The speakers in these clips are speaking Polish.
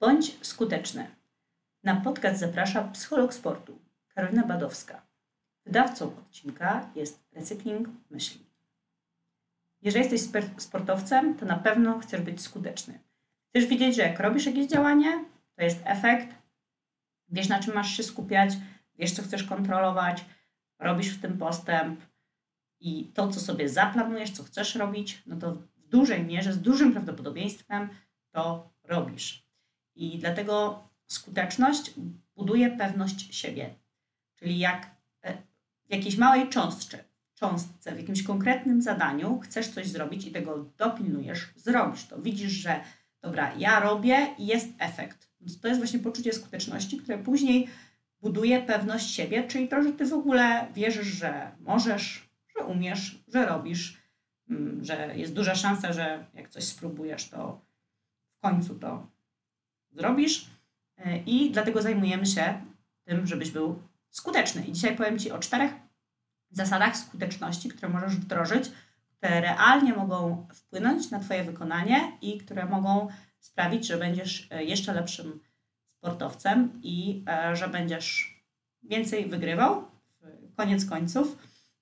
Bądź skuteczny. Na podcast zaprasza psycholog sportu Karolina Badowska. Wydawcą odcinka jest Recykling Myśli. Jeżeli jesteś sportowcem, to na pewno chcesz być skuteczny. Chcesz wiedzieć, że jak robisz jakieś działanie, to jest efekt, wiesz na czym masz się skupiać, wiesz co chcesz kontrolować, robisz w tym postęp i to, co sobie zaplanujesz, co chcesz robić, no to w dużej mierze, z dużym prawdopodobieństwem to robisz. I dlatego skuteczność buduje pewność siebie. Czyli jak e, w jakiejś małej cząstce, cząstce, w jakimś konkretnym zadaniu chcesz coś zrobić i tego dopilnujesz, zrobisz to. Widzisz, że dobra, ja robię i jest efekt. To jest właśnie poczucie skuteczności, które później buduje pewność siebie, czyli to, że ty w ogóle wierzysz, że możesz, że umiesz, że robisz, mm, że jest duża szansa, że jak coś spróbujesz, to w końcu to zrobisz. E, I dlatego zajmujemy się tym, żebyś był skuteczny. I dzisiaj powiem Ci o czterech zasadach skuteczności, które możesz wdrożyć, które realnie mogą wpłynąć na Twoje wykonanie i które mogą sprawić, że będziesz e, jeszcze lepszym sportowcem i e, że będziesz więcej wygrywał, koniec końców,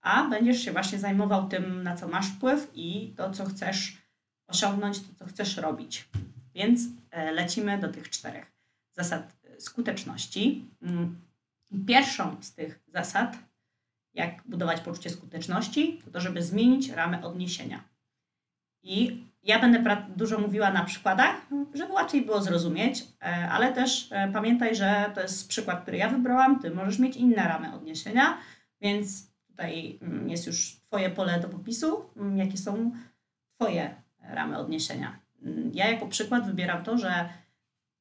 a będziesz się właśnie zajmował tym, na co masz wpływ i to, co chcesz osiągnąć, to, co chcesz robić. Więc lecimy do tych czterech zasad skuteczności. Mm, pierwszą z tych zasad, jak budować poczucie skuteczności, to to, żeby zmienić ramę odniesienia. I ja będę dużo mówiła na przykładach, żeby łatwiej było zrozumieć, e, ale też e, pamiętaj, że to jest przykład, który ja wybrałam. Ty możesz mieć inne ramy odniesienia, więc tutaj mm, jest już Twoje pole do popisu, mm, jakie są Twoje ramy odniesienia. Mm, ja jako przykład wybieram to, że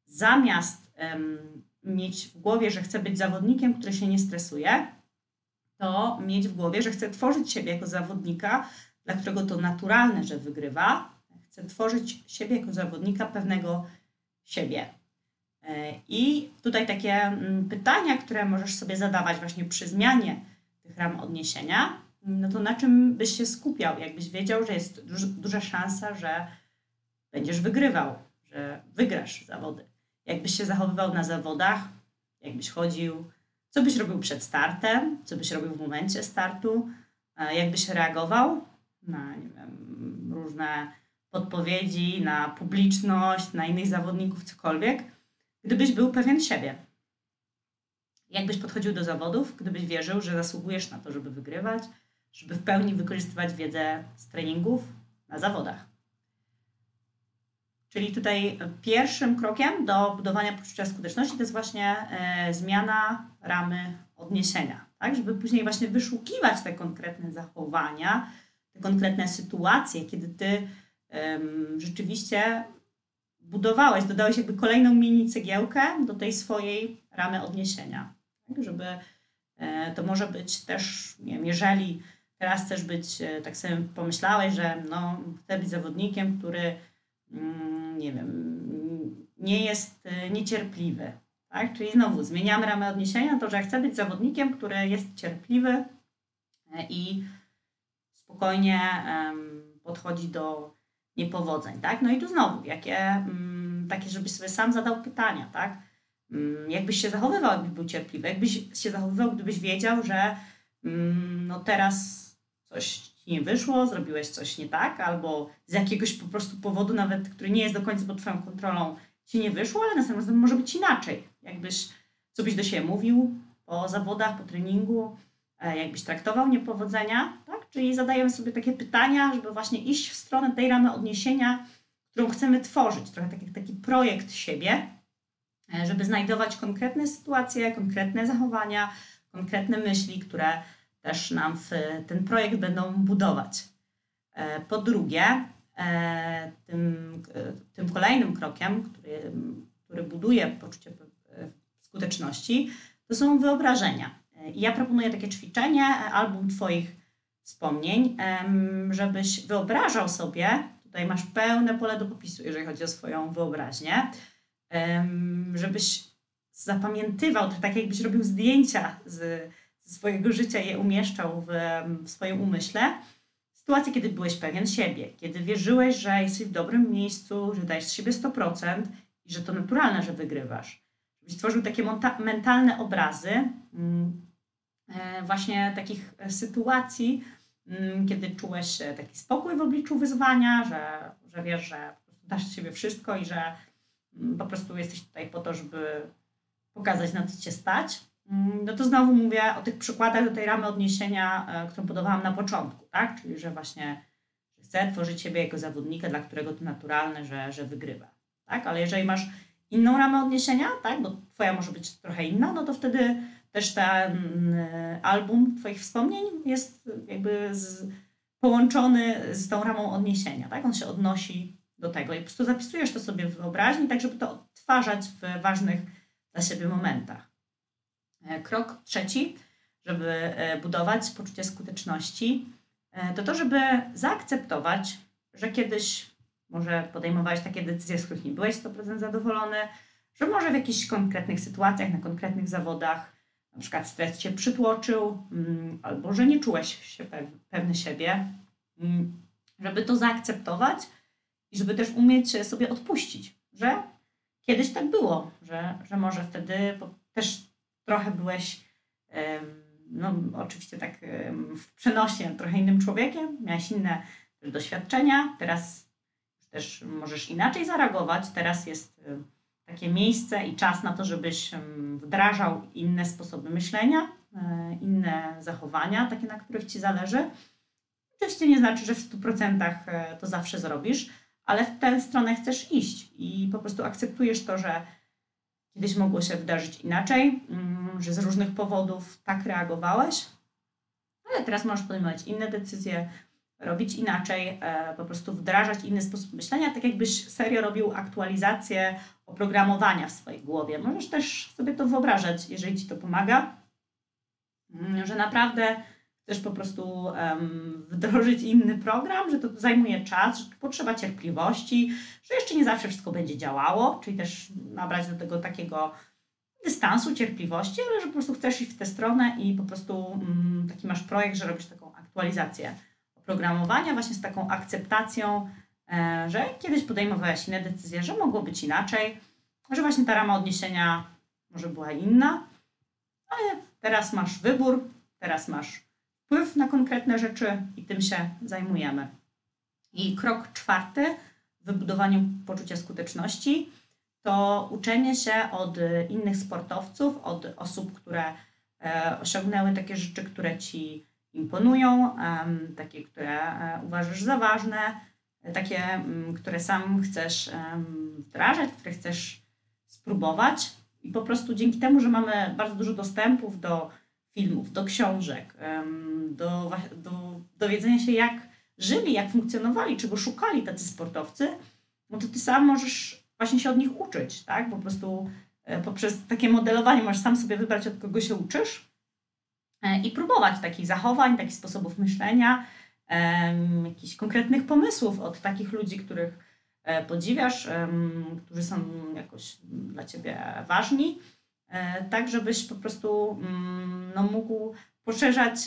zamiast um, mieć w głowie, że chcę być zawodnikiem, który się nie stresuje, to mieć w głowie, że chcę tworzyć siebie jako zawodnika, dla którego to naturalne, że wygrywa, Chcę tworzyć siebie jako zawodnika pewnego siebie. E, I tutaj takie mm, pytania, które możesz sobie zadawać właśnie przy zmianie tych ram odniesienia, no to na czym byś się skupiał, jakbyś wiedział, że jest duż, duża szansa, że będziesz wygrywał, że wygrasz zawody. Jakbyś się zachowywał na zawodach, jakbyś chodził, co byś robił przed startem, co byś robił w momencie startu, jakbyś reagował na nie wiem, różne podpowiedzi, na publiczność, na innych zawodników, cokolwiek, gdybyś był pewien siebie. Jakbyś podchodził do zawodów, gdybyś wierzył, że zasługujesz na to, żeby wygrywać, żeby w pełni wykorzystywać wiedzę z treningów na zawodach. Czyli tutaj pierwszym krokiem do budowania poczucia skuteczności to jest właśnie e, zmiana ramy odniesienia, tak? żeby później właśnie wyszukiwać te konkretne zachowania, te konkretne sytuacje, kiedy ty rzeczywiście budowałeś, dodałeś jakby kolejną mini cegiełkę do tej swojej ramy odniesienia. Tak, żeby e, to może być też, nie wiem, jeżeli teraz chcesz być, e, tak sobie pomyślałeś, że no, chcę być zawodnikiem, który, nie wiem, nie jest e, niecierpliwy. Tak? Czyli znowu zmieniamy ramę odniesienia, to że chcę być zawodnikiem, który jest cierpliwy i spokojnie podchodzi do niepowodzeń, tak? No i tu znowu, jakie, mm, takie, żebyś sobie sam zadał pytania, tak? Mm, jakbyś się zachowywał, jakbyś był cierpliwy, jakbyś się zachowywał, gdybyś wiedział, że mm, no teraz coś nie wyszło, zrobiłeś coś nie tak, albo z jakiegoś po prostu powodu, nawet który nie jest do końca pod Twoją kontrolą, ci nie wyszło, ale następnym razem może być inaczej. Jakbyś, co byś do siebie mówił po zawodach, po treningu, e, jakbyś traktował niepowodzenia, Czyli zadajemy sobie takie pytania, żeby właśnie iść w stronę tej ramy odniesienia, którą chcemy tworzyć, trochę taki, taki projekt siebie, e, żeby znajdować konkretne sytuacje, konkretne zachowania, konkretne myśli, które też nam w ten projekt będą budować. E, po drugie, e, tym, tym kolejnym krokiem, który, który buduje poczucie skuteczności, to są wyobrażenia. ja proponuję takie ćwiczenie, album Twoich wspomnień, żebyś wyobrażał sobie, tutaj masz pełne pole do popisu, jeżeli chodzi o swoją wyobraźnię, żebyś zapamiętywał, tak jakbyś robił zdjęcia z, swojego życia je umieszczał w, w swoim umyśle, sytuację, kiedy byłeś pewien siebie, kiedy wierzyłeś, że jesteś w dobrym miejscu, że dajesz z siebie 100% i że to naturalne, że wygrywasz. Żebyś stworzył takie mentalne obrazy mm, e, właśnie takich sytuacji, mm, kiedy czułeś taki spokój w obliczu wyzwania, że, że wiesz, że dasz z siebie wszystko i że mm, po prostu jesteś tutaj po to, żeby pokazać, na co cię stać. No to znowu mówię o tych przykładach do tej ramy odniesienia, e, którą podawałam na początku, tak? Czyli, że właśnie chcę tworzyć siebie jako zawodnika, dla którego to naturalne, że, że wygrywa. Tak? Ale jeżeli masz inną ramę odniesienia, tak? bo twoja może być trochę inna, no to wtedy też ten mm, album twoich wspomnień jest jakby z, połączony z tą ramą odniesienia. Tak? On się odnosi do tego i po prostu zapisujesz to sobie w wyobraźni, tak żeby to odtwarzać w ważnych dla siebie momentach. E, krok trzeci, żeby e, budować poczucie skuteczności, E, to to, żeby zaakceptować, że kiedyś może podejmowałeś takie decyzje, z których nie byłeś 100% zadowolony, że może w jakichś konkretnych sytuacjach, na konkretnych zawodach, na przykład stres cię przytłoczył, mm, albo że nie czułeś się pewny siebie, mm, żeby to zaakceptować i żeby też umieć sobie odpuścić, że kiedyś tak było, że, że może wtedy też trochę byłeś no oczywiście tak w przenośnie trochę innym człowiekiem, miałaś inne doświadczenia, teraz też możesz inaczej zareagować, teraz jest takie miejsce i czas na to, żebyś wdrażał inne sposoby myślenia, e, inne zachowania, takie na których Ci zależy. Oczywiście nie znaczy, że w 100% e, to zawsze zrobisz, ale w tę stronę chcesz iść i po prostu akceptujesz to, że Kiedyś mogło się wydarzyć inaczej, mm, że z różnych powodów tak reagowałeś, ale teraz możesz podejmować inne decyzje, robić inaczej, e, po prostu wdrażać inny sposób myślenia, tak jakbyś serio robił aktualizację oprogramowania w swojej głowie. Możesz też sobie to wyobrażać, jeżeli ci to pomaga, mm, że naprawdę chcesz po prostu wdrożyć inny program, że to zajmuje czas, że potrzeba cierpliwości, że jeszcze nie zawsze wszystko będzie działało, czyli też nabrać do tego takiego dystansu, cierpliwości, ale że po prostu chcesz iść w tę stronę i po prostu um, taki masz projekt, że robisz taką aktualizację oprogramowania właśnie z taką akceptacją, e, że kiedyś podejmowałeś inne decyzje, że mogło być inaczej, że właśnie ta rama odniesienia może była inna, ale teraz masz wybór, teraz masz wpływ na konkretne rzeczy i tym się zajmujemy. I krok czwarty w wybudowaniu poczucia skuteczności to uczenie się od innych sportowców, od osób, które e, osiągnęły takie rzeczy, które ci imponują, takie, które e, uważasz za ważne, takie, które sam chcesz wdrażać, które chcesz spróbować. I po prostu dzięki temu, że mamy bardzo dużo dostępów do filmów, do książek, do, do dowiedzenia się, jak żyli, jak funkcjonowali, czego szukali tacy sportowcy, no to ty sam możesz właśnie się od nich uczyć, tak? Po prostu e, poprzez takie modelowanie możesz sam sobie wybrać, od kogo się uczysz e, i próbować takich zachowań, takich sposobów myślenia, jakichś konkretnych pomysłów od takich ludzi, których e, podziwiasz, którzy są jakoś dla ciebie ważni. Tak żebyś po prostu mm, no, mógł poszerzać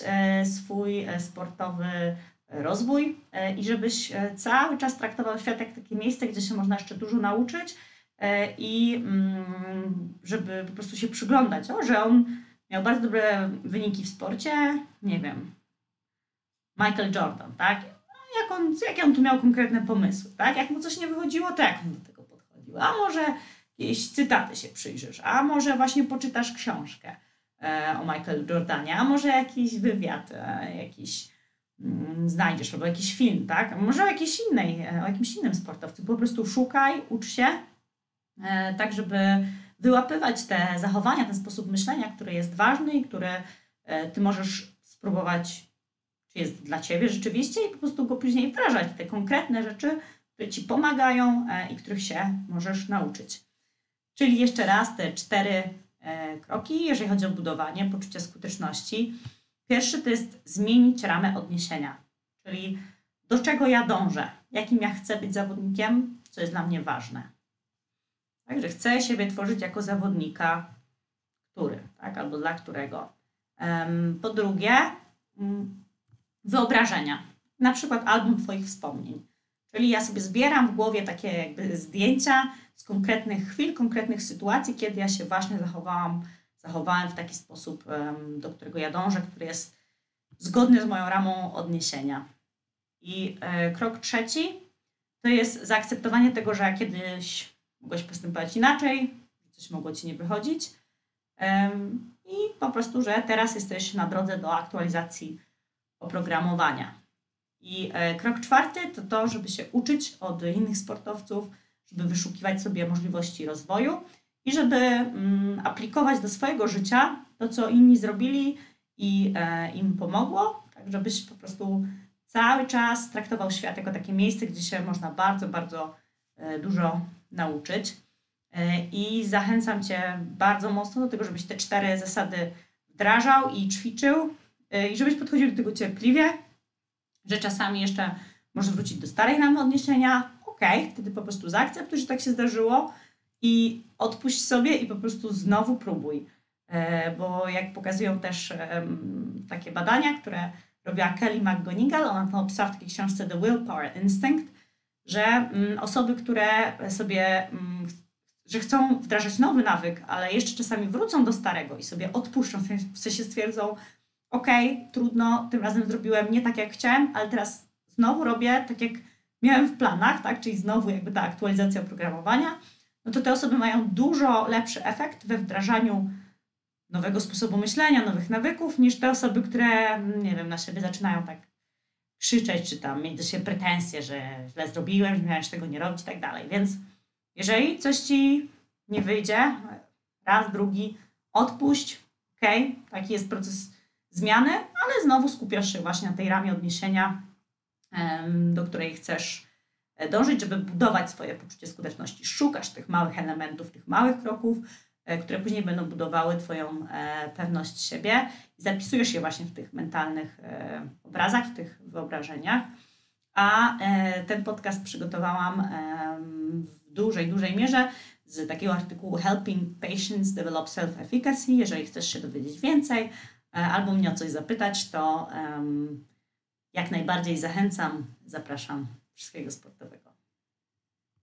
swój sportowy rozwój i żebyś cały czas traktował świat jak takie miejsce, gdzie się można jeszcze dużo nauczyć i mm, żeby po prostu się przyglądać, o, że on miał bardzo dobre wyniki w sporcie, nie wiem, Michael Jordan, tak? No, jak on, jakie on tu miał konkretne pomysły, tak? Jak mu coś nie wychodziło, to jak on do tego podchodził? A może jakieś cytaty się przyjrzysz, a może właśnie poczytasz książkę e, o Michael Jordanie, a może jakiś wywiad, e, jakiś znajdziesz, albo jakiś film, tak? Może o, jakiejś innej, e, o jakimś innym sportowcu. Po prostu szukaj, ucz się, tak żeby wyłapywać te zachowania, ten sposób myślenia, który jest ważny i który ty możesz spróbować, czy jest dla ciebie rzeczywiście i po prostu go później wdrażać. Te konkretne rzeczy, które ci pomagają i których się możesz nauczyć. Czyli jeszcze raz te cztery e, kroki, jeżeli chodzi o budowanie poczucia skuteczności. Pierwszy to jest zmienić ramę odniesienia, czyli do czego ja dążę, jakim ja chcę być zawodnikiem, co jest dla mnie ważne. Także chcę siebie tworzyć jako zawodnika, który, tak, albo dla którego. Po drugie, mm, wyobrażenia, na przykład album Twoich wspomnień. Czyli ja sobie zbieram w głowie takie jakby zdjęcia z konkretnych chwil, konkretnych sytuacji, kiedy ja się właśnie zachowałam, zachowałem w taki sposób, do którego ja dążę, który jest zgodny z moją ramą odniesienia. I e, krok trzeci to jest zaakceptowanie tego, że kiedyś mogłeś postępować inaczej, coś mogło ci nie wychodzić. I po prostu, że teraz jesteś na drodze do aktualizacji oprogramowania. I e, krok czwarty to to, żeby się uczyć od innych sportowców, żeby wyszukiwać sobie możliwości rozwoju i żeby mm, aplikować do swojego życia to, co inni zrobili i e, im pomogło, tak żebyś po prostu cały czas traktował świat jako takie miejsce, gdzie się można bardzo, bardzo e, dużo nauczyć. I zachęcam Cię bardzo mocno do tego, żebyś te cztery zasady wdrażał i ćwiczył i żebyś podchodził do tego cierpliwie, że czasami jeszcze możesz wrócić do starej ramy odniesienia, ok, wtedy po prostu zaakceptuj, że tak się zdarzyło i odpuść sobie i po prostu znowu próbuj. E, bo jak pokazują też takie badania, które robiła Kelly McGonigal, ona to opisała w takiej książce The Willpower Instinct, że mm, osoby, które sobie, mm, że chcą wdrażać nowy nawyk, ale jeszcze czasami wrócą do starego i sobie odpuszczą, w sensie stwierdzą, okay, trudno, tym razem zrobiłem nie tak jak chciałem, ale teraz znowu robię tak jak miałem w planach, tak? czyli znowu jakby ta aktualizacja oprogramowania, no to te osoby mają dużo lepszy efekt we wdrażaniu nowego sposobu myślenia, nowych nawyków, niż te osoby, które, nie wiem, na siebie zaczynają tak krzyczeć, czy tam mieć do siebie pretensje, że źle zrobiłem, że miałeś tego nie robić i tak dalej. Więc jeżeli coś ci nie wyjdzie, raz, drugi, odpuść, ok, taki jest proces zmiany, ale znowu skupiasz się właśnie na tej ramie odniesienia, do której chcesz dążyć, żeby budować swoje poczucie skuteczności. Szukasz tych małych elementów, tych małych kroków, e, które później będą budowały Twoją e, pewność siebie i zapisujesz je właśnie w tych mentalnych obrazach, w tych wyobrażeniach. A ten podcast przygotowałam w dużej, dużej mierze z takiego artykułu Helping Patients Develop Self-Efficacy. Jeżeli chcesz się dowiedzieć więcej, E, albo mnie o coś zapytać, to jak najbardziej zachęcam, zapraszam wszystkiego sportowego.